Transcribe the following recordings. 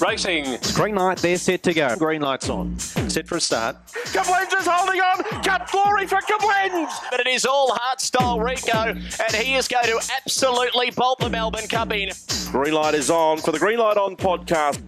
Racing. Green light, they're set to go. Green light's on. Set for a start. Koblenz is holding on. Cut glory for Koblenz. But it is all Hard Style Rico, and he is going to absolutely bolt the Melbourne Cup in. Green light is on for the Green Light On podcast.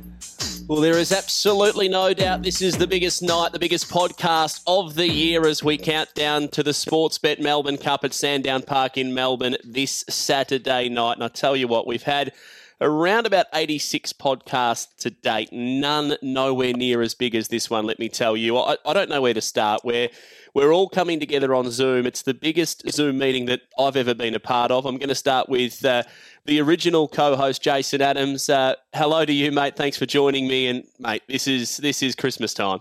Well, there is absolutely no doubt this is the biggest night, the biggest podcast of the year as we count down to the Sportsbet Melbourne Cup at Sandown Park in Melbourne this Saturday night. And I tell you what, we've had around about 86 podcasts to date, none nowhere near as big as this one, let me tell you. I, I don't know where to start. We're, we're all coming together on Zoom. It's the biggest Zoom meeting that I've ever been a part of. I'm going to start with uh, the original co-host, Jason Adams. Uh, hello to you, mate. Thanks for joining me. And, mate, this is, this is Christmas time.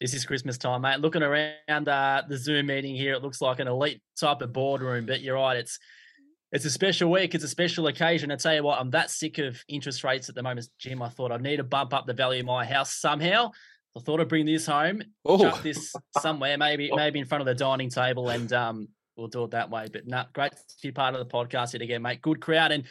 This is Christmas time, mate. Looking around uh, the Zoom meeting here, it looks like an elite type of boardroom, but you're right. It's it's a special week. It's a special occasion. I tell you what, I'm that sick of interest rates at the moment, Jim. I thought I need to bump up the value of my house somehow. I thought I'd bring this home, Ooh. chuck this somewhere, maybe maybe in front of the dining table, and um, we'll do it that way. But nah, great to be part of the podcast yet again, mate. Good crowd, and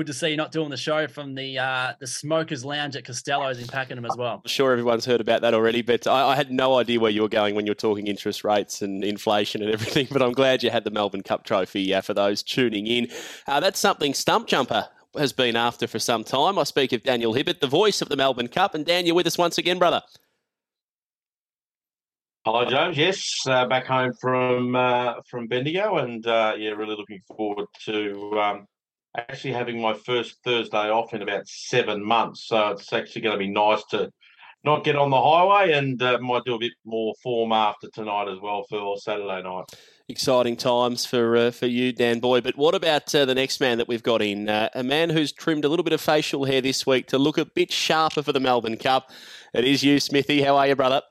good to see you not doing the show from the uh, the Smokers Lounge at Costello's in Pakenham as well. I'm sure everyone's heard about that already, but I, I had no idea where you were going when you were talking interest rates and inflation and everything. But I'm glad you had the Melbourne Cup trophy uh, for those tuning in. Uh, that's something Stump Jumper has been after for some time. I speak of Daniel Hibbert, the voice of the Melbourne Cup. And Dan, you're with us once again, brother. Hello, James. Yes, uh, back home from uh, from Bendigo, and uh, yeah, really looking forward to um, actually having my first Thursday off in about seven months. So it's actually going to be nice to not get on the highway, and uh, might do a bit more form after tonight as well for Saturday night. Exciting times for uh, for you, Dan Boy. But what about uh, the next man that we've got in? Uh, a man who's trimmed a little bit of facial hair this week to look a bit sharper for the Melbourne Cup. It is you, Smithy. How are you, brother?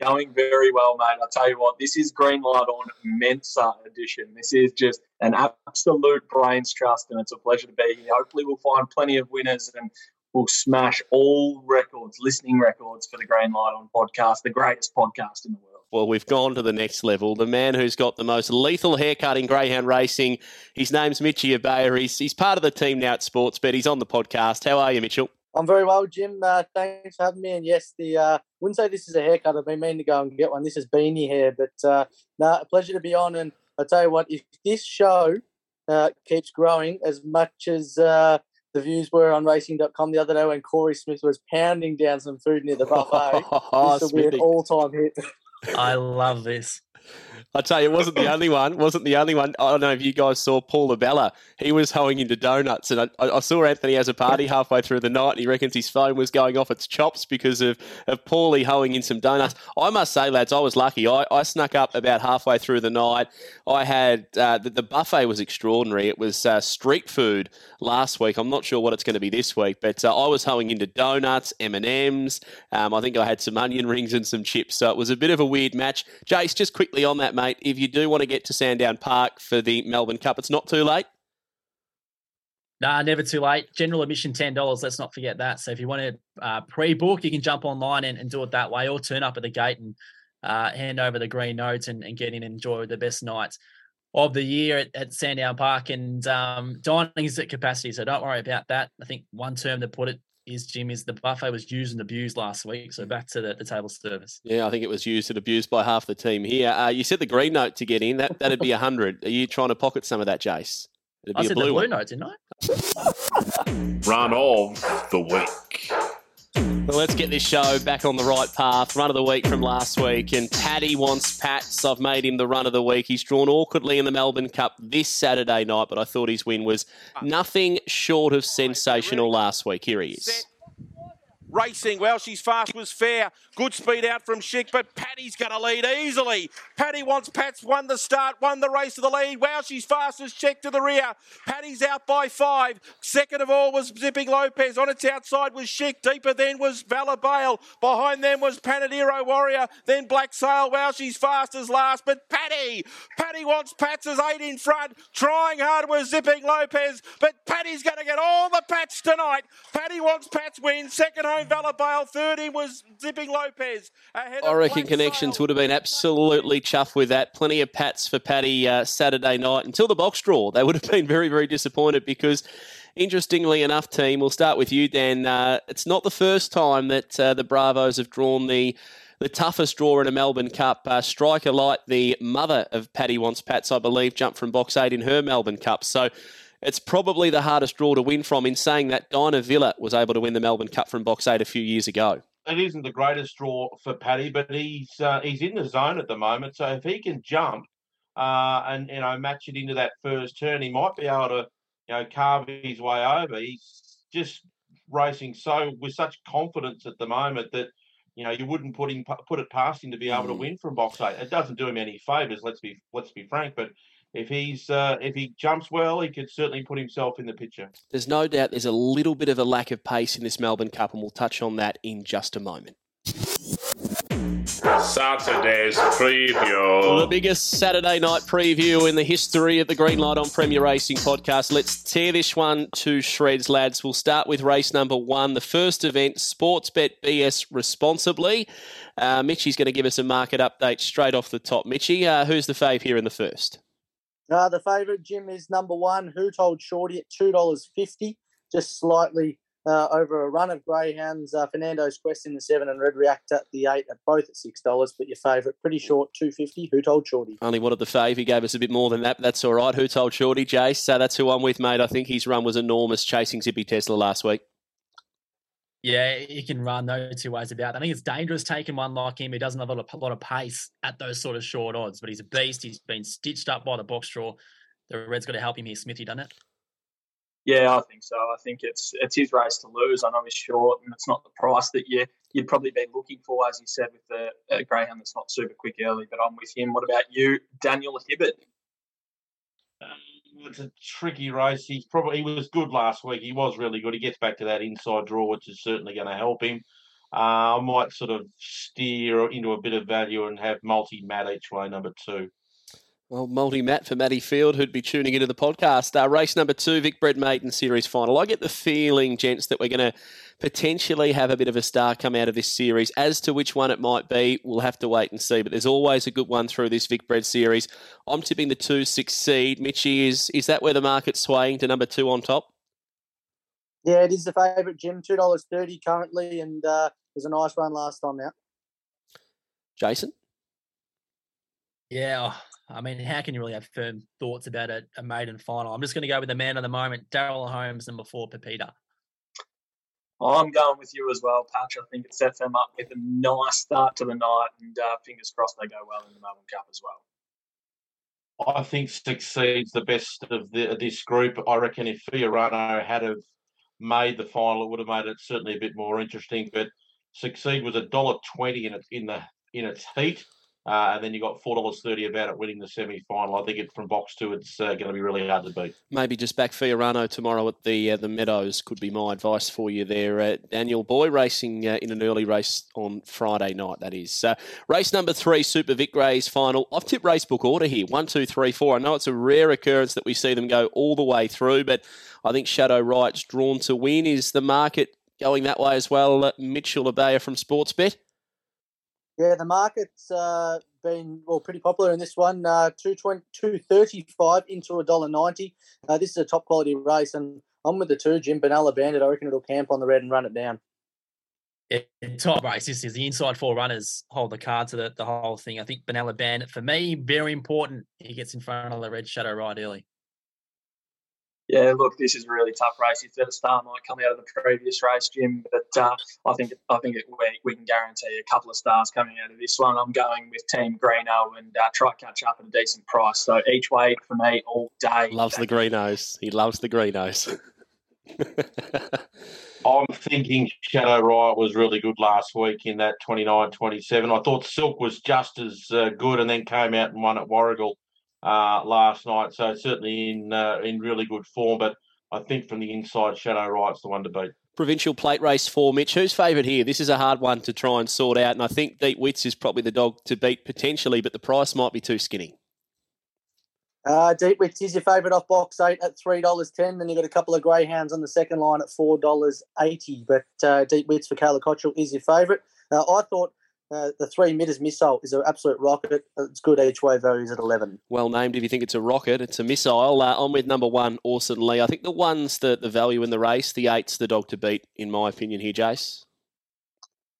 Going very well, mate. I'll tell you what, this is Green Light on Mensa edition. This is just an absolute brains trust, and it's a pleasure to be here. Hopefully, we'll find plenty of winners and we'll smash all records, listening records for the Green Light on podcast, the greatest podcast in the world. Well, we've gone to the next level. The man who's got the most lethal haircut in greyhound racing. His name's Mitchy Abaya. He's, he's part of the team now at Sports, but he's on the podcast. How are you, Mitchell? I'm very well, Jim. Uh, thanks for having me. And yes, the uh, wouldn't say this is a haircut. I've been meaning to go and get one. This is beanie hair, but uh, no, a pleasure to be on. And I tell you what, if this show uh, keeps growing as much as uh, the views were on Racing.com the other day when Corey Smith was pounding down some food near the buffet, this will be an all-time hit. I love this. I tell you, it wasn't the only one. Wasn't the only one. I don't know if you guys saw Paul Abella. He was hoeing into donuts, and I, I saw Anthony has a party halfway through the night, and he reckons his phone was going off its chops because of of Paulie hoeing in some donuts. I must say, lads, I was lucky. I, I snuck up about halfway through the night. I had uh, the, the buffet was extraordinary. It was uh, street food last week. I'm not sure what it's going to be this week, but uh, I was hoeing into donuts, M and M's. Um, I think I had some onion rings and some chips. So it was a bit of a weird match. Jace, just quickly on that, mate. If you do want to get to Sandown Park for the Melbourne Cup, it's not too late. Nah, never too late. General admission ten dollars. Let's not forget that. So if you want to uh, pre-book, you can jump online and, and do it that way, or turn up at the gate and uh, hand over the green notes and, and get in and enjoy the best nights of the year at, at Sandown Park. And um, dining is at capacity, so don't worry about that. I think one term to put it is Jim is the buffet was used and abused last week. So back to the, the table service. Yeah, I think it was used and abused by half the team here. Uh, you said the green note to get in. That that'd be a hundred. Are you trying to pocket some of that, Jace? It'd I be a said blue the blue one. note, didn't I? Run of the week. Well, let's get this show back on the right path. Run of the week from last week. And Paddy wants Pats. I've made him the run of the week. He's drawn awkwardly in the Melbourne Cup this Saturday night, but I thought his win was nothing short of sensational last week. Here he is. Racing, well, she's fast, was fair. Good speed out from Schick, but Paddy's going to lead easily. Paddy wants Pats, won the start, won the race to the lead. Wow, she's fast as Check to the rear. Paddy's out by five. Second of all was Zipping Lopez. On its outside was Schick. Deeper then was Valor Bale. Behind them was Panadero Warrior. Then Black Sail. Wow, she's fast as last. But Paddy, Paddy wants Pats as eight in front. Trying hard was Zipping Lopez, but Paddy's going to get all the Pats tonight. Paddy wants Pats win. Second home Valor Bale. Third in was Zipping Lopez. Ahead I reckon Connections Sail. would have been absolutely chuffed with that. Plenty of pats for Paddy uh, Saturday night until the box draw. They would have been very, very disappointed because, interestingly enough, team, we'll start with you, Dan. Uh, it's not the first time that uh, the Bravos have drawn the the toughest draw in a Melbourne Cup. Uh, Striker Light, the mother of Paddy Wants Pats, I believe, jumped from box eight in her Melbourne Cup. So it's probably the hardest draw to win from. In saying that, Dinah Villa was able to win the Melbourne Cup from box eight a few years ago. it isn't the greatest draw for Paddy, but he's uh, he's in the zone at the moment. So if he can jump uh, and you know match it into that first turn, he might be able to you know carve his way over. He's just racing so with such confidence at the moment that you know you wouldn't put him put it past him to be able to Mm. win from box eight. It doesn't do him any favors. Let's be let's be frank, but. If he's uh, if he jumps well, he could certainly put himself in the picture. There's no doubt there's a little bit of a lack of pace in this Melbourne Cup, and we'll touch on that in just a moment. Saturday's preview. The biggest Saturday night preview in the history of the Green Light on Premier Racing podcast. Let's tear this one to shreds, lads. We'll start with race number one, the first event, Sportsbet BS responsibly. Uh, Mitchy's going to give us a market update straight off the top. Mitchy, uh, who's the fave here in the first? Uh, the favourite, Jim, is number one. Who told Shorty at two dollars fifty, just slightly uh, over a run of greyhounds. Uh, Fernando's Quest in the seven and Red React at the eight, at both at six dollars. But your favourite, pretty short, two fifty. Who told Shorty? Only wanted the fave. He gave us a bit more than that, but that's all right. Who told Shorty, Jace? So that's who I'm with, mate. I think his run was enormous chasing Zippy Tesla last week. Yeah, he can run no two ways about. it. I think it's dangerous taking one like him. He doesn't have a lot of, a lot of pace at those sort of short odds, but he's a beast. He's been stitched up by the box draw. The Red's got to help him here. Smithy done it. Yeah, I think so. I think it's it's his race to lose. I know he's short, and it's not the price that you you'd probably be looking for, as you said, with the uh, greyhound that's not super quick early. But I'm with him. What about you, Daniel Hibbert? Um, it's a tricky race. He's probably he was good last week. He was really good. He gets back to that inside draw, which is certainly going to help him. Uh, I might sort of steer into a bit of value and have multi mat each way, number two. Well, multi Matt for Matty Field, who'd be tuning into the podcast. Uh, race number two, Vic Bred Maiden Series final. I get the feeling, gents, that we're going to potentially have a bit of a star come out of this series. As to which one it might be, we'll have to wait and see. But there's always a good one through this Vic Bred series. I'm tipping the two succeed. Mitchy, is is that where the market's swaying to number two on top? Yeah, it is the favourite, Jim. Two dollars thirty currently, and uh, was a nice one last time out. Jason? Yeah, oh, I mean, how can you really have firm thoughts about a, a maiden final? I'm just going to go with the man of the moment, Daryl Holmes, number four, Pepita. I'm going with you as well, Patch. I think it sets them up with a nice start to the night, and uh, fingers crossed they go well in the Melbourne Cup as well. I think succeeds the best of the, this group. I reckon if Fiorano had have made the final, it would have made it certainly a bit more interesting. But succeed was a dollar twenty in its in the in its heat, uh, and then you got four dollars thirty about it winning the semi final. I think it from box two, it's uh, going to be really hard to beat. Maybe just back Fiorano tomorrow at the uh, the Meadows could be my advice for you there. Uh, Daniel Boy racing uh, in an early race on Friday night, that is. Uh, race number three, Super Vic Rays final. I've tipped racebook order here one, two, three, four. I know it's a rare occurrence that we see them go all the way through, but I think Shadow Right's drawn to win. Is the market going that way as well? Mitchell Abaya from Sportsbet. Yeah, the market's uh, been well pretty popular in this one. Uh, 220, 235 into a dollar ninety. Uh, this is a top quality race, and I'm with the two, Jim Benalla Bandit. I reckon it'll camp on the red and run it down. Yeah, top race. This is the inside four runners hold the card to the, the whole thing. I think Benalla Bandit, for me, very important. He gets in front of the red shadow right early. Yeah, look, this is a really tough race. If that star might come out of the previous race, Jim, but uh, I think I think it, we, we can guarantee a couple of stars coming out of this one. I'm going with Team Greeno and uh, try catch up at a decent price. So each way for me all day. Loves the greenos. He loves the greenos. I'm thinking Shadow Riot was really good last week in that 29 27. I thought Silk was just as uh, good and then came out and won at Warragul uh, last night. So certainly in uh, in really good form. But I think from the inside, Shadow Riot's the one to beat. Provincial plate race for Mitch. Who's favourite here? This is a hard one to try and sort out, and I think Deep Wits is probably the dog to beat potentially, but the price might be too skinny. Uh, Deep Wits is your favourite off box eight at three dollars ten. Then you've got a couple of greyhounds on the second line at four dollars eighty. But uh, Deep Wits for Kayla Cottrell is your favourite. Uh, I thought uh, the three meters missile is an absolute rocket. It's good each way values at eleven. Well named if you think it's a rocket. It's a missile. Uh, on with number one, Orson Lee. I think the one's the, the value in the race. The eight's the dog to beat, in my opinion, here, Jace.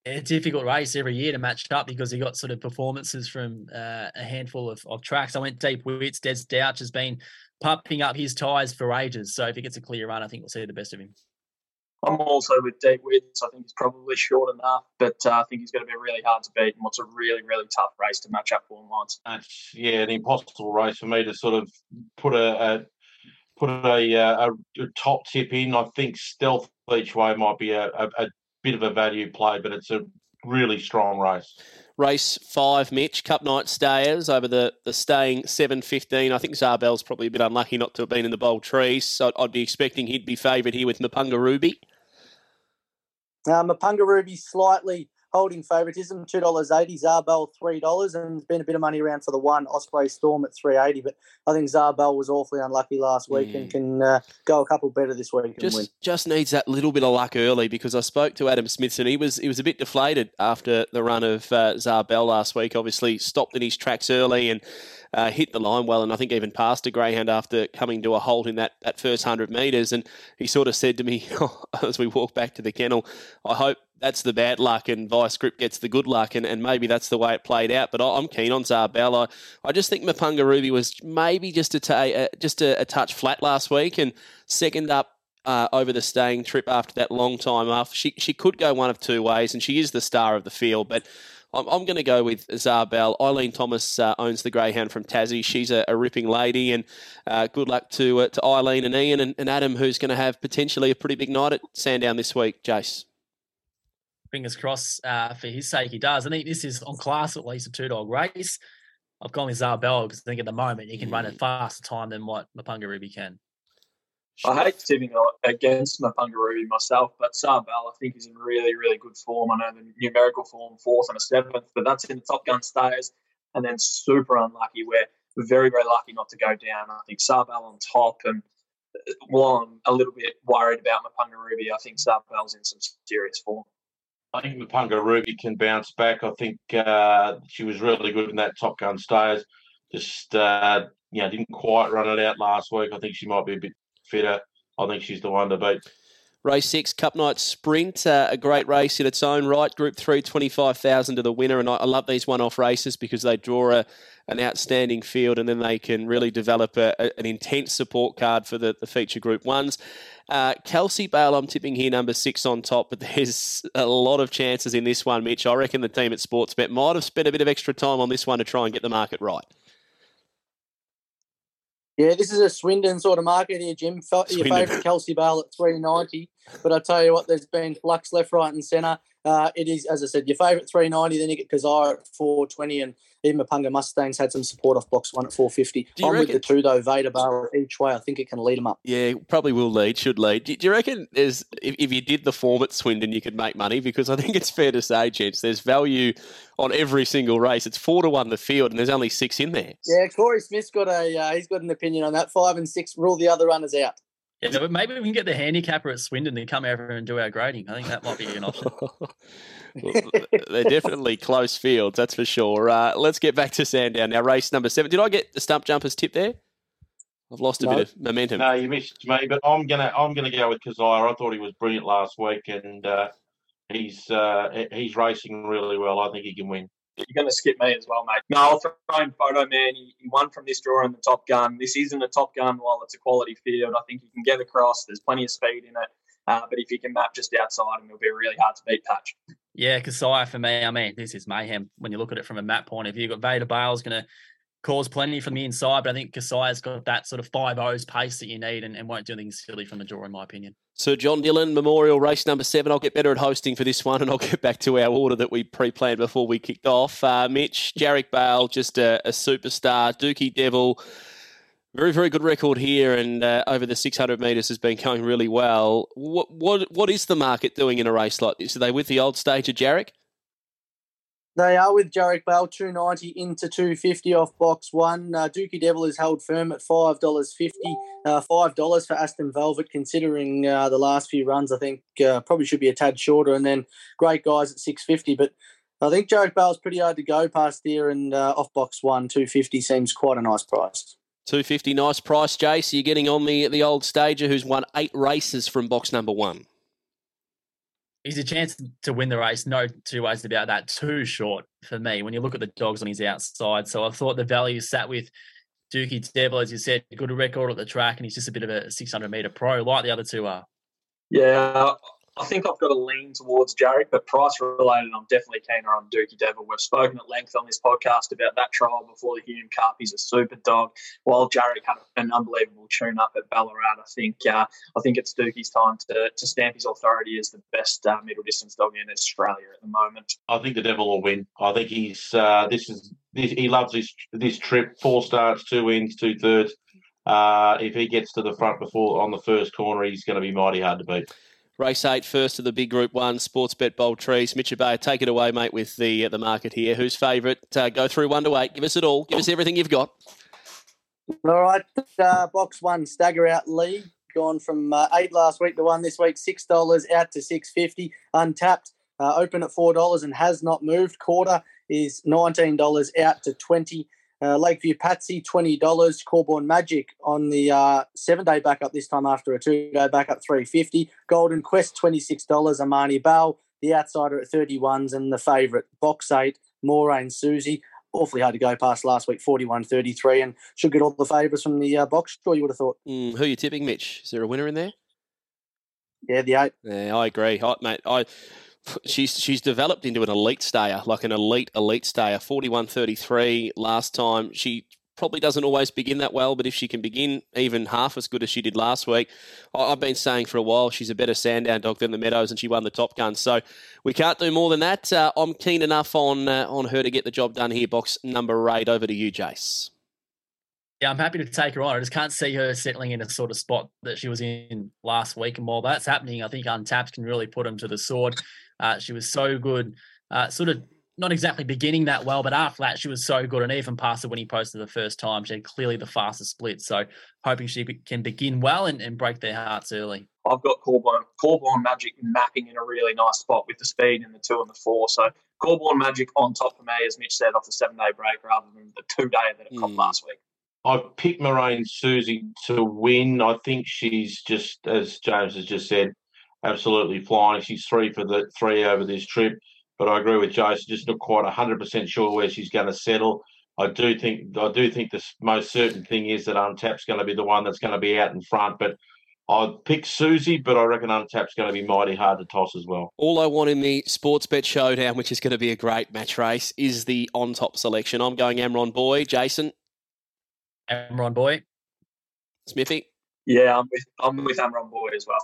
a difficult race every year to match up because he got sort of performances from uh, a handful of, of tracks. I went deep wits. Des Douch has been pumping up his tyres for ages. So if he gets a clear run, I think we'll see the best of him. I'm also with Deep Wits. I think he's probably short enough, but uh, I think he's going to be really hard to beat and what's a really, really tough race to match up form lines. That's yeah, an impossible race for me to sort of put a, a put a, uh, a, a top tip in. I think Stealth each way might be a, a bit of a value play, but it's a really strong race. Race five, Mitch. Cup night stayers over the, the staying seven fifteen. I think Zarbel's probably a bit unlucky not to have been in the Bold Trease, so I'd be expecting he'd be favoured here with Mapunga Ruby. Uh, Mapunga Ruby slightly holding favouritism, two dollars eighty. Zarbel three dollars, and there's been a bit of money around for the one Osprey Storm at three eighty. But I think Zarbel was awfully unlucky last week and can uh, go a couple better this week and win. Just just needs that little bit of luck early because I spoke to Adam Smithson. He was he was a bit deflated after the run of uh, Zarbel last week. Obviously stopped in his tracks early and uh, hit the line well, and I think even passed a greyhound after coming to a halt in that, that first hundred metres. And he sort of said to me as we walked back to the kennel, "I hope that's the bad luck and Vice Grip gets the good luck, and, and maybe that's the way it played out. But I, am keen on Zarbel. I, I just think Mapunga Ruby was maybe just a, just a, a touch flat last week, and second up uh, over the staying trip after that long time off. She she could go one of two ways, and she is the star of the field. But I'm, I'm going to go with Zarbel. Eileen Thomas uh, owns the greyhound from Tassie. She's a, a ripping lady, and uh, good luck to uh, to Eileen and Ian and, and Adam, who's going to have potentially a pretty big night at Sandown this week. Jace. Fingers crossed uh, for his sake, he does. I think this is on class at least a two dog race. I've gone with Zarbel because I think at the moment he can run a faster time than what Mapunga Ruby can. I hate tipping against Mapunga Ruby myself, but Zarbel I think is in really, really good form. I know the numerical form, fourth and a seventh, but that's in the Top Gun stays. And then super unlucky where we're very, very lucky not to go down. I think Zarbel on top. And while I'm a little bit worried about Mapunga Ruby, I think Zarbel's in some serious form. I think Mapunga Ruby can bounce back. I think uh, she was really good in that Top Gun Stayers. Just, uh, you know, didn't quite run it out last week. I think she might be a bit fitter. I think she's the one to beat. Race six, Cup Night Sprint, uh, a great race in its own right. Group three, 25,000 to the winner. And I, I love these one off races because they draw a, an outstanding field and then they can really develop a, a, an intense support card for the, the feature group ones. Uh, Kelsey Bale, I'm tipping here number six on top, but there's a lot of chances in this one, Mitch. I reckon the team at Sportsbet might have spent a bit of extra time on this one to try and get the market right. Yeah, this is a Swindon sort of market here, Jim. Your favourite Kelsey Bale at three ninety, but I tell you what, there's been flux left, right, and centre. Uh, it is, as I said, your favourite three ninety. Then you get Kazire at four twenty, and even Mapunga Mustangs had some support off box one at four fifty. I'm reckon... with the two though, Vader Bale each way. I think it can lead them up. Yeah, probably will lead, should lead. Do you reckon there's if, if you did the form at Swindon, you could make money? Because I think it's fair to say, gents, there's value on every single race. It's four to one the field, and there's only six in there. Yeah, Corey Smith's got a uh, he's got an opinion on that. Five and six rule the other runners out. Yeah, but maybe we can get the handicapper at Swindon to come over and do our grading. I think that might be an option. they're definitely close fields, that's for sure. Uh, let's get back to Sandown now. Race number seven. Did I get the stump jumpers tip there? I've lost a no. bit of momentum. No, you missed me, but I'm gonna I'm gonna go with Kazire. I thought he was brilliant last week, and uh, he's uh, he's racing really well. I think he can win. You're going to skip me as well, mate. No, I'll throw in Photo Man. He, he, won from this draw in the Top Gun. This isn't a Top Gun while it's a quality field. I think he can get across. There's plenty of speed in it. Uh, but if he can map just outside him, it'll be really hard to beat Patch. Yeah, Kasai for me, I mean, this is mayhem when you look at it from a map point of view. You've got Vader Bale's going to cause plenty from the inside, but I think Kasai's got that sort of five O's pace that you need and, and won't do anything silly from the draw, in my opinion. Sir John Dillon Memorial Race number seven. I'll get better at hosting for this one, and I'll get back to our order that we pre-planned before we kicked off. Uh, Mitch, Jarek Bale, just a, a, superstar. Dookie Devil, very very good record here, and uh, over the 600 metres has been going really well. What what what is the market doing in a race like this? Are they with the old stage of Jarek? They are with Jarek Bell, 290 into 250 off box one. Uh, Dookie Devil is held firm at $5.50. Uh, $5 for Aston Velvet, considering uh, the last few runs, I think uh, probably should be a tad shorter. And then Great Guys at 650 But I think Jarek Bell's pretty hard to go past here, and uh, off box one, 250 seems quite a nice price. 250, nice price, Jace. You're getting on the, the old stager who's won eight races from box number one. He's a chance to win the race. No two ways about that. Too short for me when you look at the dogs on his outside. So I thought the value sat with Dookie Devil, as you said, good record at the track, and he's just a bit of a 600 metre pro, like the other two are. Yeah, I think I've got to lean towards Jarek, but price related, I'm definitely keener on Dookie Devil. We've spoken at length on this podcast about that trial before the Hume Cup. He's a super dog. While Jarek had an unbelievable tune up at Ballarat, I think uh, I think it's Dookie's time to, to stamp his authority as the best uh, middle distance dog in Australia at the moment. I think the Devil will win. I think he's uh, this is this, he loves this this trip. Four starts, two wins, two thirds. Uh, if he gets to the front before on the first corner, he's going to be mighty hard to beat. Race eight, first of the big Group One, Sports Bet Bold Trease. Mitch Bay, take it away, mate, with the uh, the market here. Who's favourite? Uh, go through one to eight. Give us it all. Give us everything you've got. All right, uh, box one, stagger out Lee, gone from uh, eight last week to one this week, six dollars out to six fifty, untapped, uh, open at four dollars and has not moved. Quarter is nineteen dollars out to twenty. Uh, Lakeview Patsy, $20. Corborn Magic on the uh, seven day backup this time after a two day backup, 350 Golden Quest, $26. Amani Bell, the outsider at 31s, and the favourite, Box 8, Moraine Susie. Awfully hard to go past last week, 41.33, and should get all the favours from the uh, box sure you would have thought. Mm, who are you tipping, Mitch? Is there a winner in there? Yeah, the eight. Yeah, I agree, I, mate. I she's she's developed into an elite stayer, like an elite elite stayer. Forty one thirty three last time. She probably doesn't always begin that well, but if she can begin even half as good as she did last week, I've been saying for a while she's a better Sandown dog than the Meadows, and she won the Top Gun. So we can't do more than that. Uh, I'm keen enough on uh, on her to get the job done here. Box number eight. Over to you, Jace. Yeah, I'm happy to take her on. I just can't see her settling in a sort of spot that she was in last week. And while that's happening, I think Untapped can really put him to the sword. Uh, she was so good, uh, sort of not exactly beginning that well, but after that, she was so good. And even past it when he posted the first time, she had clearly the fastest split. So hoping she can begin well and, and break their hearts early. I've got Corborn, Corborn Magic mapping in a really nice spot with the speed in the two and the four. So Corborn Magic on top for me, as Mitch said, off the seven day break rather than the two day that it mm. last week. I picked Moraine Susie to win. I think she's just, as James has just said, absolutely flying. She's three for the three over this trip, but I agree with Jason. Just not quite hundred percent sure where she's going to settle. I do think I do think the most certain thing is that Untapped's going to be the one that's going to be out in front, but. I'd pick Susie, but I reckon Untapped's going to be mighty hard to toss as well. All I want in the sports bet showdown, which is going to be a great match race, is the on top selection. I'm going Amron Boy. Jason? Amron Boy. Smithy? Yeah, I'm with, I'm with Amron Boy as well.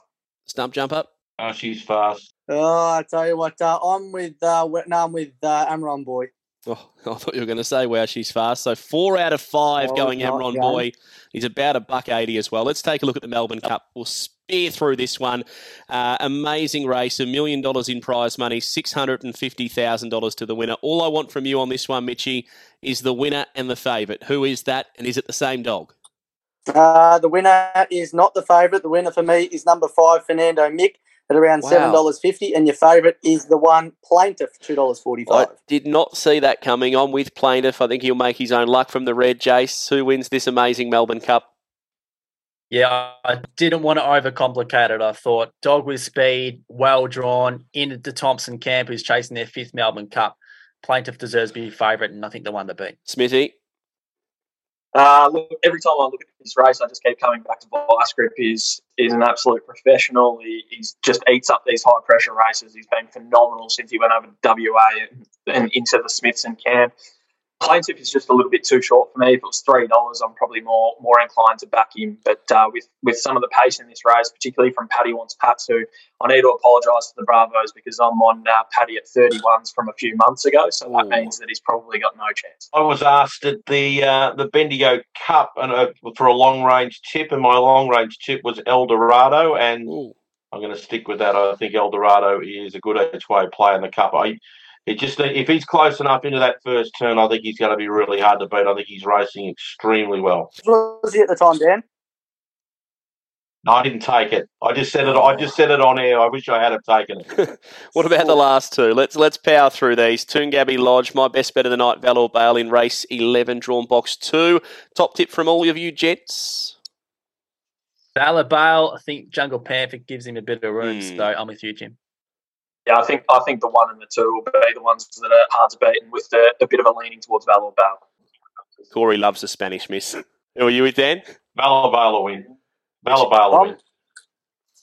Stump jump up? Oh, she's fast. Oh, I tell you what, uh, I'm with uh, no, I'm with uh, Amron Boy. Oh, I thought you were going to say, wow, she's fast. So four out of five oh, going Amron Boy. He's about a buck eighty as well. Let's take a look at the Melbourne Cup. We'll spear through this one. Uh, amazing race, a million dollars in prize money, six hundred and fifty thousand dollars to the winner. All I want from you on this one, Mitchy, is the winner and the favourite. Who is that, and is it the same dog? Uh, the winner is not the favourite. The winner for me is number five, Fernando Mick, at around wow. seven dollars fifty, and your favourite is the one Plaintiff, two dollars forty five. I did not see that coming. on with Plaintiff. I think he'll make his own luck from the red. Jace, who wins this amazing Melbourne Cup? Yeah, I didn't want to overcomplicate it. I thought dog with speed, well drawn, into the Thompson camp, who's chasing their fifth Melbourne Cup. Plaintiff deserves to be favourite, and I think the one to beat. Smithy. Uh, look, every time I look at this race, I just keep coming back to Vice Grip. He's, he's an absolute professional. He he's just eats up these high pressure races. He's been phenomenal since he went over to WA and, and into the Smithson camp. Plaintiff is just a little bit too short for me. If it was three dollars, I'm probably more more inclined to back him. But uh, with with some of the pace in this race, particularly from Paddy wants Pats, who I need to apologise to the Bravos because I'm on uh, Paddy at 31s from a few months ago, so that Ooh. means that he's probably got no chance. I was asked at the uh, the Bendigo Cup and uh, for a long range tip, and my long range tip was Eldorado, and Ooh. I'm going to stick with that. I think Eldorado is a good each way play in the Cup. I it just if he's close enough into that first turn, I think he's going to be really hard to beat. I think he's racing extremely well. Was he at the time, Dan? No, I didn't take it. I just said it. I just said it on air. I wish I had have taken it. What about the last two? Let's let's power through these. Toongabbie Lodge, my best bet of the night, Valor Bale in race eleven, drawn box two. Top tip from all of you gents. Valor Bale, I think Jungle Panther gives him a bit of room, Hmm. so I'm with you, Jim. Yeah, I think I think the one and the two will be the ones that are hard to beat, and with the, a bit of a leaning towards Valor Bale. Corey loves the Spanish miss. Who are you with, Dan? Malabala win. Malabala win.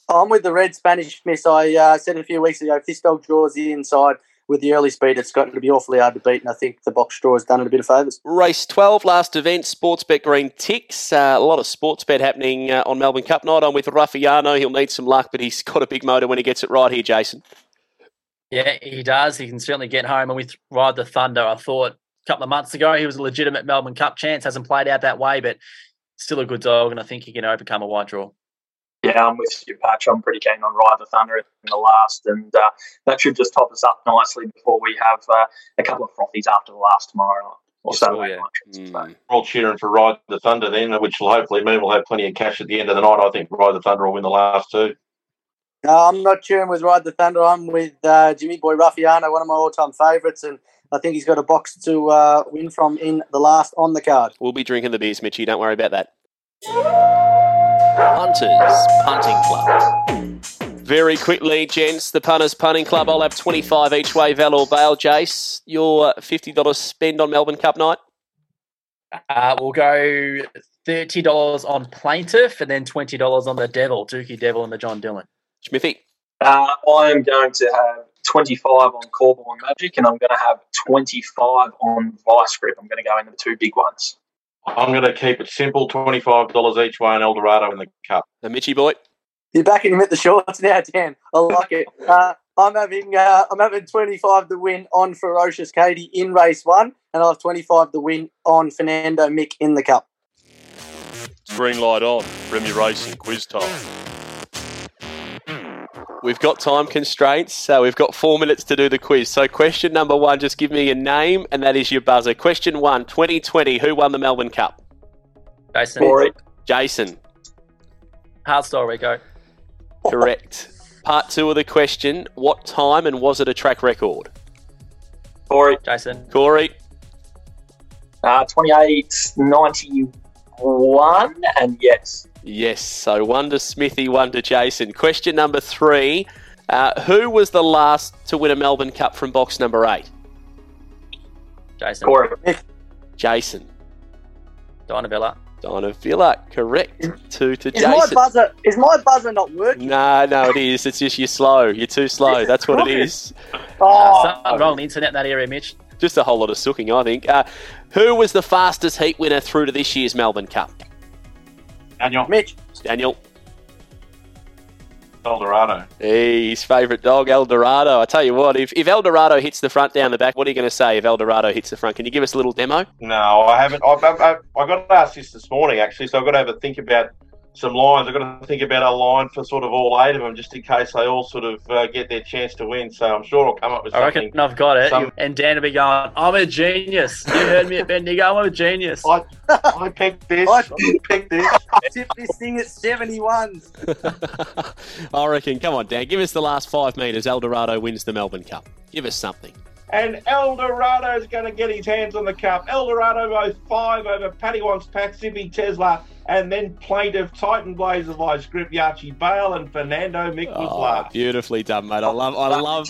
I'm with the red Spanish miss. I uh, said a few weeks ago, if this dog draws the inside with the early speed, it's going to be awfully hard to beat, and I think the box draw has done it a bit of favours. Race 12, last event, Sportsbet Green ticks. Uh, a lot of sports bet happening uh, on Melbourne Cup night. I'm with Raffiano. He'll need some luck, but he's got a big motor when he gets it right here, Jason. Yeah, he does. He can certainly get home. And with Ride the Thunder, I thought a couple of months ago he was a legitimate Melbourne Cup chance. Hasn't played out that way, but still a good dog, and I think he can overcome a wide draw. Yeah, I'm with you, Patch. I'm pretty keen on Ride the Thunder in the last, and uh, that should just top us up nicely before we have uh, a couple of frothies after the last tomorrow night or Yes, Saturday oh, yeah. night. Mm. We're all cheering for Ride the Thunder then, which will hopefully mean we'll have plenty of cash at the end of the night. I think Ride the Thunder will win the last two. No, I'm not cheering with Ride the Thunder. I'm with uh, Jimmy Boy Raffiano, one of my all-time favourites, and I think he's got a box to uh, win from in the last on the card. We'll be drinking the beers, Mitchy. Don't worry about that. Punters Punting Club. Very quickly, gents, the Punters Punting Club. I'll have 25 each way, Valor Bale. Jace, your $50 spend on Melbourne Cup night? Uh, we'll go thirty dollars on Plaintiff, and then twenty dollars on the Devil, Dookie Devil, and the John Dillon. Smithy. Uh, I'm going to have 25 on Corborn Magic, and I'm going to have 25 on Vice Grip. I'm going to go into the two big ones. I'm going to keep it simple $25 each way on Eldorado in the Cup. The Mitchy boy. You're backing him at the shorts now, Dan. I like it. Uh, I'm having uh, I'm having 25 to win on Ferocious Katie in race one, and I have 25 to win on Fernando Mick in the cup. Green light on. Remy Racing quiz time. We've got time constraints, so we've got four minutes to do the quiz. So, question number one, just give me your name, and that is your buzzer. Question one, 2020, who won the Melbourne Cup? Jason, Corey, Jason. hard style, Rico. Correct. Part two of the question, what time and was it a track record? Corey, Jason, Corey. uh, 28, 91, and yes. Yes, so one to Smithy, one to Jason. Question number three, uh, who was the last to win a Melbourne Cup from box number eight? Jason, Corey, Jason. Dinah Villa. Dinah Villa, correct. Two to Is my Jason. buzzer is my buzzer not working? No, no, it is. It's just you're slow. You're too slow. That's what it is. Uh, Oh, something wrong on the internet in that area, Mitch. Just a whole lot of sooking, I think. Uh, who was the fastest heat winner through to this year's Melbourne Cup? Daniel Mitch, It's Daniel. Eldorado. Hey, his favourite dog, El Dorado. I tell you what, if, if El Dorado hits the front down the back, what are you going to say if El Dorado hits the front? Can you give us a little demo? No, I haven't. I've, I've, I've, I got to ask this this morning, actually, so I've got to have a think about some lines. I've got to think about a line for sort of all eight of them, just in case they all sort of uh, get their chance to win. So I'm sure I'll come up with I something. reckon I've got it. Some- And Dan will be going, I'm a genius. You heard me at Bendigo, I'm a genius. I, I picked this. I- I picked this. tip this thing at 71s. I reckon. Come on, Dan. Give us the last five metres. El Dorado wins the Melbourne Cup. Give us something. And El Eldorado's going to get his hands on the cup. Eldorado goes five over Paddy Wants Pat, Zippy Tesla, and then plaintiff Titan Blazer Vice Grip Yachi Bale and Fernando Mick was Oh, last. beautifully done, mate. I love, I love,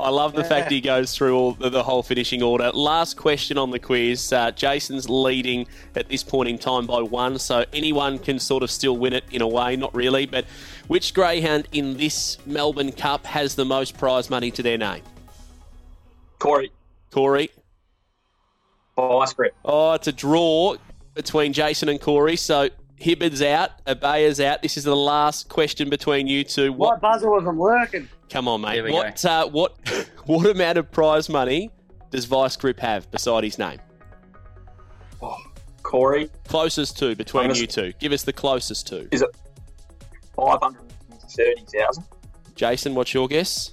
I love the fact he goes through all the, the whole finishing order. Last question on the quiz. Uh, Jason's leading at this point in time by one, so anyone can sort of still win it in a way. Not really, but which greyhound in this Melbourne Cup has the most prize money to their name? Corey, Corey. Vice Grip. Oh, it's a draw between Jason and Corey. So Hibbard's out, Abaya's out. This is the last question between you two. My What? buzzer wasn't working. Come on, mate. What? Uh, what? What amount of prize money does Vice Grip have beside his name? Corey, Closest to between Honest- you two. Give us the closest to. Is it 530,000. Jason, what's your guess?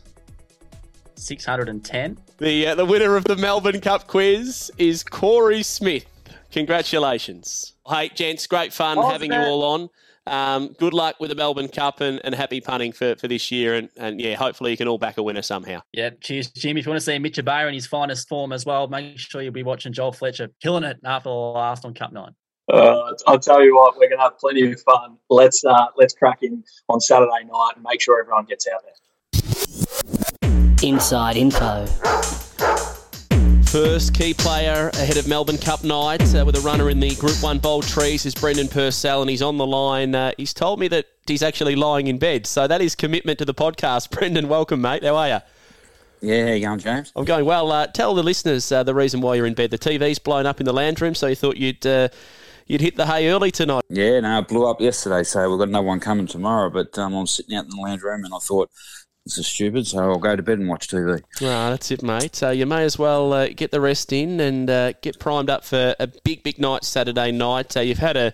610. The uh, the winner of the Melbourne Cup quiz is Corey Smith. Congratulations. Hey, gents, great fun Awesome. having you all on. Um, good luck with the Melbourne Cup and, and happy punting for, for this year. And, and yeah, hopefully you can all back a winner somehow. Yeah, cheers, Jim. If you want to see Mitch Bayer in his finest form as well, make sure you'll be watching Joel Fletcher killing it after the last on Cup Nine. Uh, I'll tell you what, we're going to have plenty of fun. Let's uh, let's crack in on Saturday night and make sure everyone gets out there. Inside info. First key player ahead of Melbourne Cup night uh, with a runner in the Group 1 Bold Trease is Brendan Purcell, and he's on the line. Uh, he's told me that he's actually lying in bed, so that is commitment to the podcast. Brendan, welcome, mate. How are you? Yeah, how you going, James? I'm going well. Uh, tell the listeners uh, the reason why you're in bed. The TV's blown up in the lounge room, so you thought you'd uh, you'd hit the hay early tonight. Yeah, no, it blew up yesterday, so we've got another one coming tomorrow. But um, I'm sitting out in the lounge room, and I thought this is stupid, so I'll go to bed and watch TV. Ah, that's it, mate. So you may as well uh, get the rest in and uh, get primed up for a big, big night Saturday night. Uh, you've had a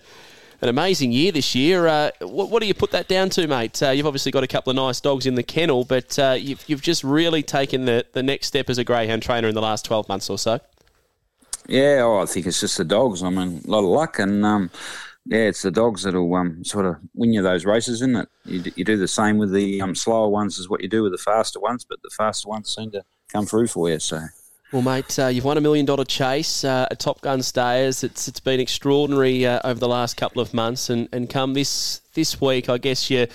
an amazing year this year. Uh, what, what do you put that down to, mate? Uh, you've obviously got a couple of nice dogs in the kennel, but uh, you've, you've just really taken the, the next step as a greyhound trainer in the last 12 months or so. Yeah, oh, I think it's just the dogs. I mean, a lot of luck, and um, yeah, it's the dogs that'll um, sort of win you those races, isn't it? You, d- you do the same with the um, slower ones as what you do with the faster ones, but the faster ones seem to come through for you. So Well, mate, uh, you've won a million dollar chase uh, at Top Gun Stayers. It's it's been extraordinary uh, over the last couple of months, and, and come this this week, I guess you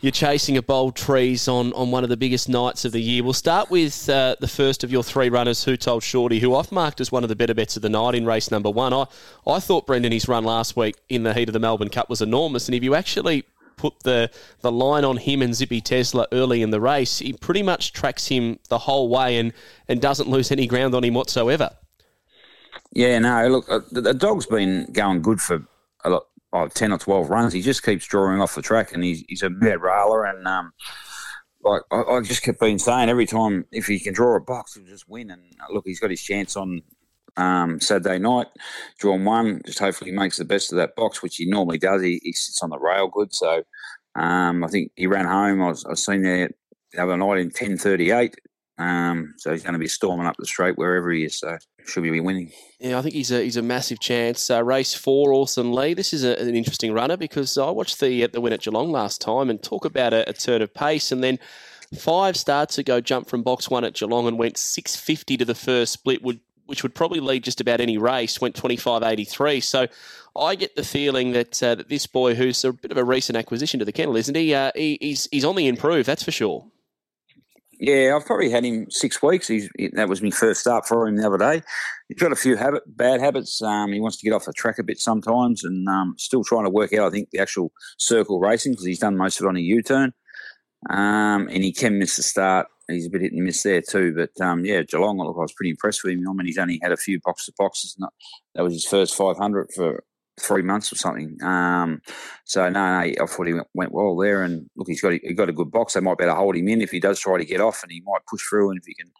you're chasing a Bold Trease on, on one of the biggest nights of the year. We'll start with uh, the first of your three runners, Who Told Shorty, who I've marked as one of the better bets of the night in race number one. I, I thought Brendan, his run last week in the heat of the Melbourne Cup was enormous, and if you actually put the, the line on him and Zippy Tesla early in the race, he pretty much tracks him the whole way and, and doesn't lose any ground on him whatsoever. yeah, no, look, uh, the, the dog's been going good for a lot, oh, ten or twelve runs. He just keeps drawing off the track, and he's he's a bad railer, and um, like I, I just kept been saying every time if he can draw a box, he'll just win. And uh, look, he's got his chance on um, Saturday night, drawn one. Just hopefully he makes the best of that box, which he normally does. He, he sits on the rail good, so um, I think he ran home. I was, I was seen there the other night in ten thirty eight. Um, so he's going to be storming up the straight wherever he is. So should be winning. Yeah, I think he's a he's a massive chance. Uh, race four, Orson Lee. This is a, an interesting runner because I watched the the win at Geelong last time and talk about a, a turn of pace, and then five starts ago jumped from box one at Geelong and went six fifty to the first split, which would probably lead just about any race. Went twenty five eighty three. So I get the feeling that uh, that this boy, who's a bit of a recent acquisition to the kennel, isn't he? Uh, he he's he's on the improve, that's for sure. Yeah, I've probably had him six weeks. He's, that was my first start for him the other day. He's got a few habit, bad habits. Um, he wants to get off the track a bit sometimes, and um, still trying to work out. I think the actual circle racing because he's done most of it on a U turn, um, and he can miss the start. He's a bit hit and miss there too. But um, yeah, Geelong. Look, I was pretty impressed with him. I mean, he's only had a few box to boxes. That was his first five hundred for three months or something. Um, so no, no, I thought he went, well there. And look, he's got he got a good box. They might be able to hold him in if he does try to get off, and he might push through. And if he can,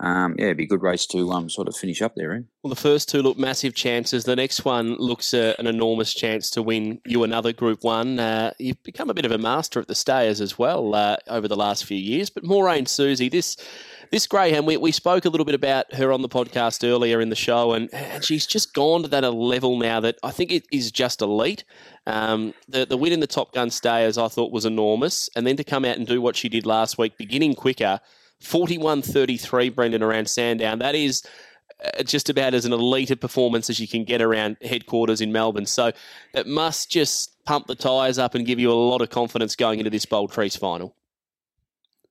um, yeah, it'd be a good race to um, sort of finish up there. Eh? Well, the first two look massive chances. The next one looks uh, an enormous chance to win you another Group One. Uh, you've become a bit of a master at the stayers as well uh, over the last few years. But Maureen Susie, this this Graham, we, we spoke a little bit about her on the podcast earlier in the show, and, and she's just gone to that a level now that I think it is just elite. Um, the the win in the Top Gun stayers I thought was enormous, and then to come out and do what she did last week, beginning quicker. 41-33, Brendan, around Sandown. That is uh, just about as an elite a performance as you can get around headquarters in Melbourne. So it must just pump the tyres up and give you a lot of confidence going into this Bold Trease final.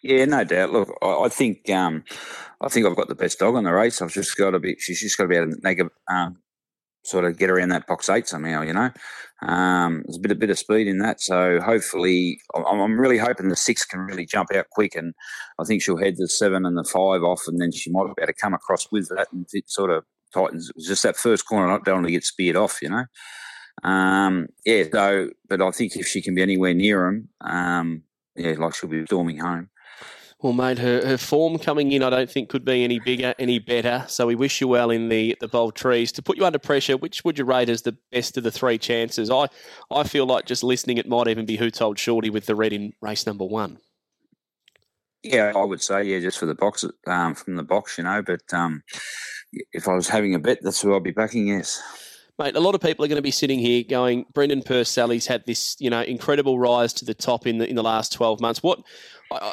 Yeah, no doubt. Look, I, I think um, I think I've got the best dog on the race. I've just got to be. She's just got to be able to a, um, sort of get around that box eight somehow. You know, um, there's a bit a bit of speed in that. So hopefully, I'm, I'm really hoping the six can really jump out quick, and I think she'll head the seven and the five off, and then she might be able to come across with that and it sort of tightens. It's just that first corner, I don't want to get speared off. You know. Um, yeah, so, but I think if she can be anywhere near him, um, yeah, like she'll be storming home. Well, mate, her, her form coming in, I don't think could be any bigger, any better. So we wish you well in the the Bold Trease. To put you under pressure, which would you rate as the best of the three chances? I I feel like just listening, it might even be who told Shorty with the red in race number one. Yeah, I would say yeah, just for the box um, from the box, you know. But um, if I was having a bet, that's who I'd be backing. Yes. Mate, a lot of people are going to be sitting here going, Brendan Purcell's had this, you know, incredible rise to the top in the in the last twelve months. What,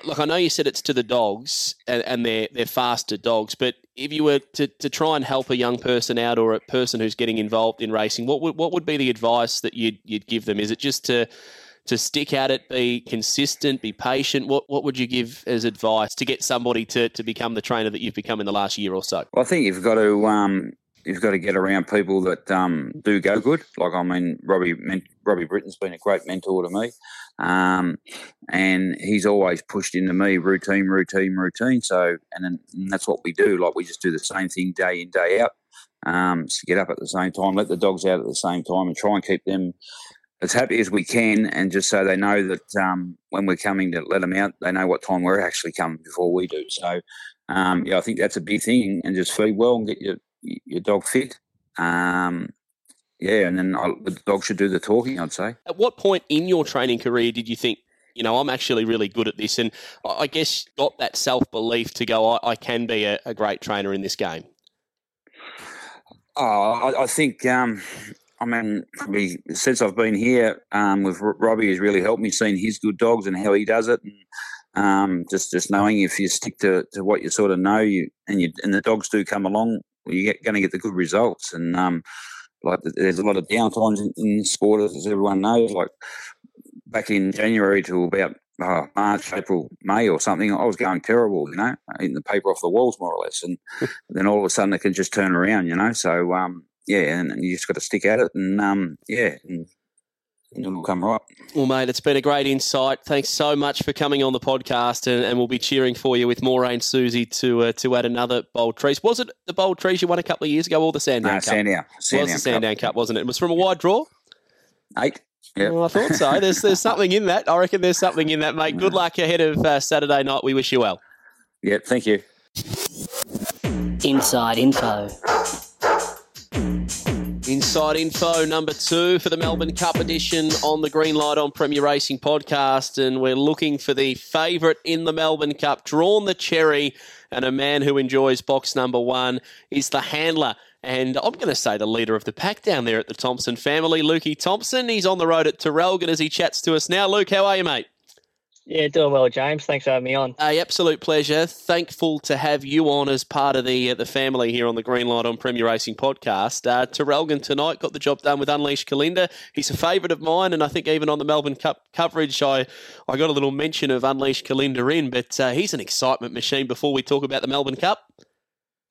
look, I know you said it's to the dogs and, and they're they're faster dogs, but if you were to, to try and help a young person out or a person who's getting involved in racing, what would what would be the advice that you'd you'd give them? Is it just to to stick at it, be consistent, be patient? What what would you give as advice to get somebody to, to become the trainer that you've become in the last year or so? Well, I think you've got to um, you've got to get around people that um, do go good. Like I mean, Robbie Robbie Britton's been a great mentor to me, um, and he's always pushed into me routine, routine, routine. So, and, then, and that's what we do. Like we just do the same thing day in, day out. Um, so get up at the same time, let the dogs out at the same time, and try and keep them as happy as we can, and just so they know that um, when we're coming to let them out, they know what time we're actually coming before we do. So, um, yeah, I think that's a big thing, and just feed well and get your your dog fit. Um, yeah, and then I, the dog should do the talking. I'd say. At what point in your training career did you think, you know, I'm actually really good at this, and I guess got that self belief to go, I, I can be a, a, great trainer in this game? Oh, I, I think um, I mean, probably since I've been here um, with Robbie, has really helped me seeing his good dogs and how he does it, and um, just just knowing if you stick to, to what you sort of know, you and you and the dogs do come along, you're going to get the good results. And um, like there's a lot of downtimes in, in sport, as everyone knows. Like back in January to about uh, March, April, May, or something, I was going terrible, you know, eating the paper off the walls more or less, and then all of a sudden it can just turn around, you know. So um, yeah, and, and you just got to stick at it, and um, yeah, and it'll come right. Well, mate, it's been a great insight. Thanks so much for coming on the podcast, and, and we'll be cheering for you with Maureen Susie to uh, to add another Bold Trease. Was it the Bold Trease you won a couple of years ago, or the Sandown no, Cup? Sandown. Sandown. was the Sandown Cup. Cup, wasn't it? It was from a wide draw. Eight. Yeah. Well, I thought so. There's there's something in that. I reckon there's something in that, mate. Good luck ahead of uh, Saturday night. We wish you well. Yeah, thank you. Inside info. Inside info number two for the Melbourne Cup edition on the Green Light on Premier Racing podcast. And we're looking for the favourite in the Melbourne Cup, drawn the cherry. And a man who enjoys box number one is the handler. And I'm going to say the leader of the pack down there at the Thompson family, Lukey Thompson. He's on the road at Traralgon as he chats to us now. Luke, how are you, mate? Yeah, doing well, James. Thanks for having me on. A absolute pleasure. Thankful to have you on as part of the uh, the family here on the Green Light on Premier Racing podcast. Uh, Traralgon tonight got the job done with Unleashed Kalinda. He's a favourite of mine, and I think even on the Melbourne Cup coverage, I, I got a little mention of Unleashed Kalinda in, but uh, he's an excitement machine before we talk about the Melbourne Cup.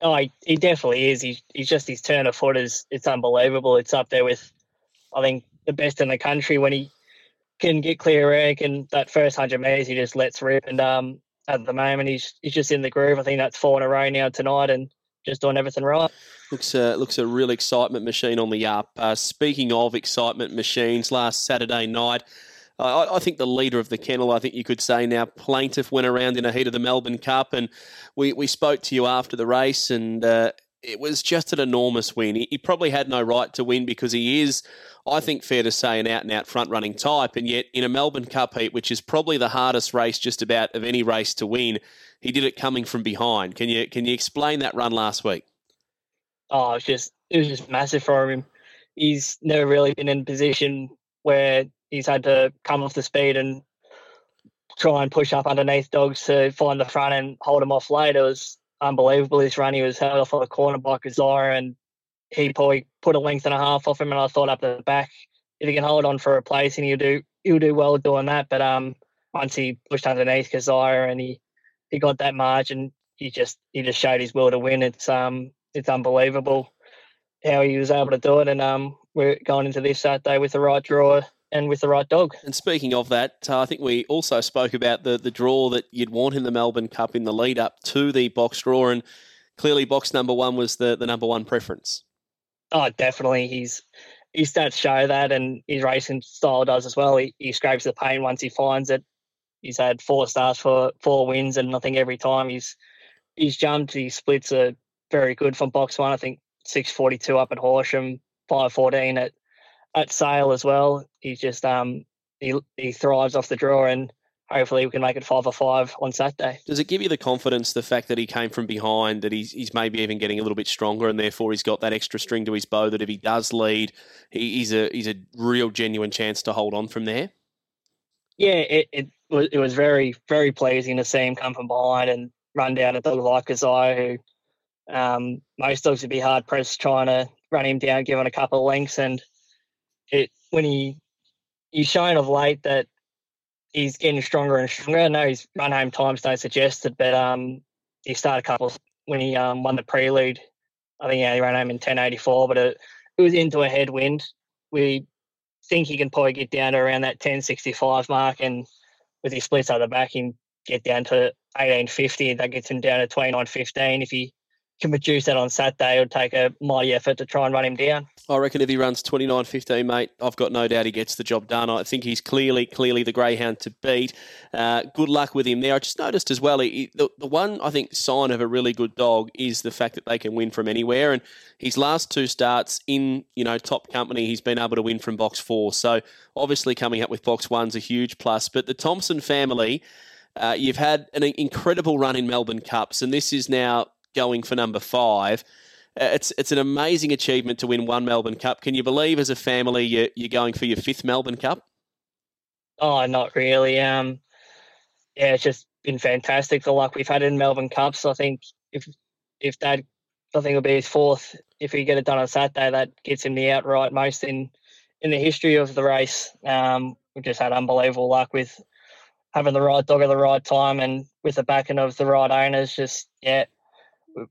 Oh, he, he definitely is. He's, he's just his turn of foot is it's unbelievable. It's up there with, I think, the best in the country when he can get clear rank and that first hundred meters he just lets rip and um at the moment he's he's just in the groove. I think that's four in a row now tonight and just doing everything right. Looks uh, looks a real excitement machine on the up. Uh, speaking of excitement machines, last Saturday night, I, I, think the leader of the kennel, I think you could say now, plaintiff went around in a heat of the Melbourne Cup, and we, we spoke to you after the race, and uh, it was just an enormous win. He, probably had no right to win because he is I think fair to say, an out and out front running type. And yet, in a Melbourne Cup heat, which is probably the hardest race just about of any race to win, he did it coming from behind. Can you can you explain that run last week? Oh, it was just it was just massive for him. He's never really been in a position where he's had to come off the speed and try and push up underneath dogs to find the front and hold him off late. It was unbelievable. This run, he was held off on the corner by Kazira and he probably put a length and a half off him, and I thought up the back, if he can hold on for a place, and he'll do he'll do well doing that. But um, once he pushed underneath Kazire and he he got that margin, he just he just showed his will to win. It's um it's unbelievable how he was able to do it, and um we're going into this Saturday with the right draw and with the right dog. And speaking of that, uh, I think we also spoke about the the draw that you'd want in the Melbourne Cup in the lead up to the box draw, and clearly box number one was the the number one preference. Oh, definitely. He's his stats show that, and his racing style does as well. He, he scrapes the pain once he finds it. He's had four starts for four wins, and I think every time he's he's jumped, he splits are very good from box one. I think six forty two up at Horsham, five fourteen at at Sale as well. He's just um he he thrives off the draw, and hopefully we can make it five or five on Saturday. Does it give you the confidence, the fact that he came from behind, that he's, he's maybe even getting a little bit stronger, and therefore he's got that extra string to his bow that if he does lead, he, he's a he's a real genuine chance to hold on from there. Yeah, it, it was it was very very pleasing to see him come from behind and run down a dog like Kazai, who um, most dogs would be hard pressed trying to run him down, given a couple of lengths, and it when he he's shown of late that he's getting stronger and stronger. I know his run home times don't suggest it, but um, he started a couple when he um, won the prelude. I think yeah, he ran home in 1084, but it, it was into a headwind. We think he can probably get down to around that 1065 mark, and with his splits out the back, he can get down to 1850. That gets him down to 2915. If he can produce that on Saturday, it would take a mighty effort to try and run him down. I reckon if he runs 29.15, mate, I've got no doubt he gets the job done. I think he's clearly, clearly the greyhound to beat. Uh, good luck with him there. I just noticed as well, he, the, the one, I think, sign of a really good dog is the fact that they can win from anywhere. And his last two starts in, you know, top company, he's been able to win from box four. So obviously coming up with box one's a huge plus. But the Thompson family, uh, you've had an incredible run in Melbourne Cups, and this is now going for number five. Uh, it's it's an amazing achievement to win one Melbourne Cup. Can you believe, as a family, you're, you're going for your fifth Melbourne Cup? Oh, not really. Um, yeah, it's just been fantastic. The luck we've had in Melbourne Cups. I think if if that, I think it'll be his fourth. If we get it done on Saturday, that gets him the outright most in in the history of the race. Um, we've just had unbelievable luck with having the right dog at the right time and with the backing of the right owners. Just yeah,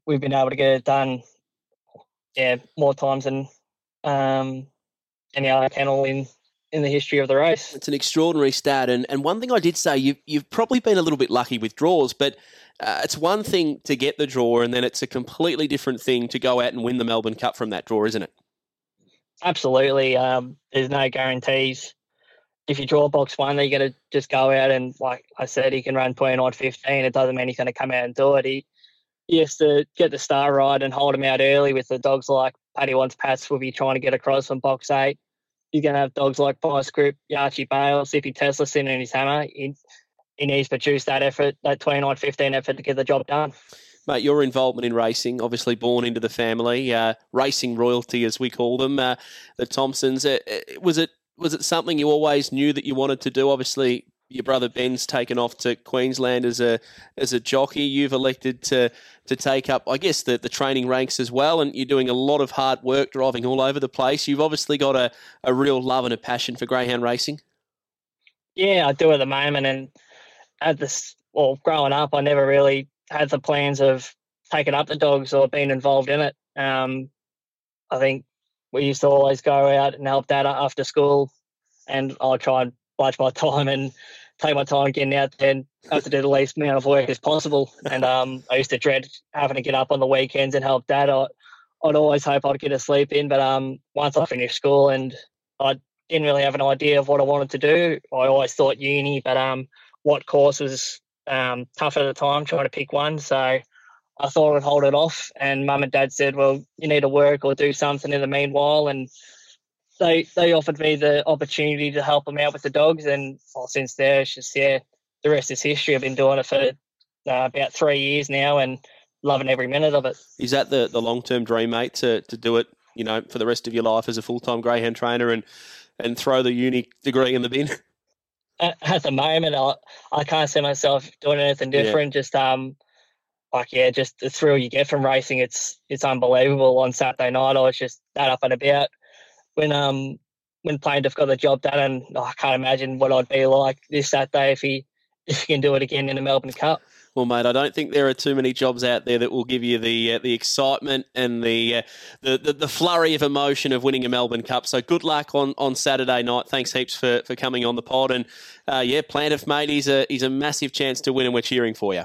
we've been able to get it done, yeah, more times than um, any other panel in in the history of the race. It's an extraordinary stat, and, and one thing I did say, you've you've probably been a little bit lucky with draws, but uh, it's one thing to get the draw, and then it's a completely different thing to go out and win the Melbourne Cup from that draw, isn't it? Absolutely. Um, there's no guarantees. If you draw box one, you got to just go out and, like I said, he can run 29 15. It doesn't mean he's going to come out and do it. He, has to get the star right and hold him out early with the dogs like Paddy wants Pats will be trying to get across from box eight. You're going to have dogs like Vice Group, Yarchi Bale, Zippy Tesla sitting in his hammer. He, he needs to produce that effort, that 29 15 effort to get the job done. Mate, your involvement in racing, obviously born into the family, uh, racing royalty as we call them, uh, the Thompsons. Uh, uh was it was it something you always knew that you wanted to do? Obviously, your brother Ben's taken off to Queensland as a as a jockey. You've elected to to take up, I guess, the, the training ranks as well, and you're doing a lot of hard work driving all over the place. You've obviously got a, a real love and a passion for greyhound racing. Yeah, I do at the moment, and at this, well, growing up, I never really had the plans of taking up the dogs or being involved in it. Um, I think we used to always go out and help dad after school, and I'll try and watch my time and take my time getting out there and have to do the least amount of work as possible. And um, I used to dread having to get up on the weekends and help dad. I, would always hope I'd get a sleep in, but um, once I finished school and I didn't really have an idea of what I wanted to do, I always thought uni, but um, what course was um, tough at the time, trying to pick one. So I thought I'd hold it off. And mum and dad said, well, you need to work or do something in the meanwhile. And they they offered me the opportunity to help them out with the dogs, and well, since there, it's just yeah, the rest is history. I've been doing it for uh, about three years now, and loving every minute of it. Is that the the long term dream, mate, to to do it? You know, for the rest of your life as a full time greyhound trainer, and and throw the uni degree in the bin. At, the moment, I I can't see myself doing anything different. Yeah. Just um, like yeah, just the thrill you get from racing, it's it's unbelievable. On Saturday night, I was just that up and about when um when Plaintiff got the job done, and oh, I can't imagine what I'd be like this Saturday if he if he can do it again in the Melbourne Cup. Well, mate, I don't think there are too many jobs out there that will give you the uh, the excitement and the, uh, the, the the flurry of emotion of winning a Melbourne Cup. So good luck on, on Saturday night. Thanks heaps for, for coming on the pod. And uh, yeah, Plaintiff, mate, he's a he's a massive chance to win, and we're cheering for you.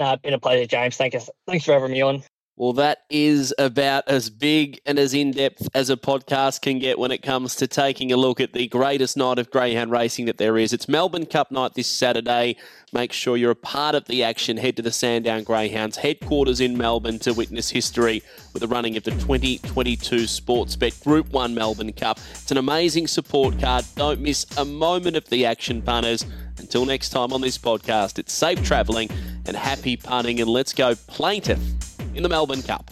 No, it's been a pleasure, James. Thank you. Thanks for having me on. Well, that is about as big and as in depth as a podcast can get when it comes to taking a look at the greatest night of greyhound racing that there is. It's Melbourne Cup night this Saturday. Make sure you're a part of the action. Head to the Sandown Greyhounds headquarters in Melbourne to witness history with the running of the 2022 Sportsbet Group 1 Melbourne Cup. It's an amazing support card. Don't miss a moment of the action, punters. Until next time on this podcast, it's safe travelling and happy punting, and let's go plaintiff in the Melbourne Cup.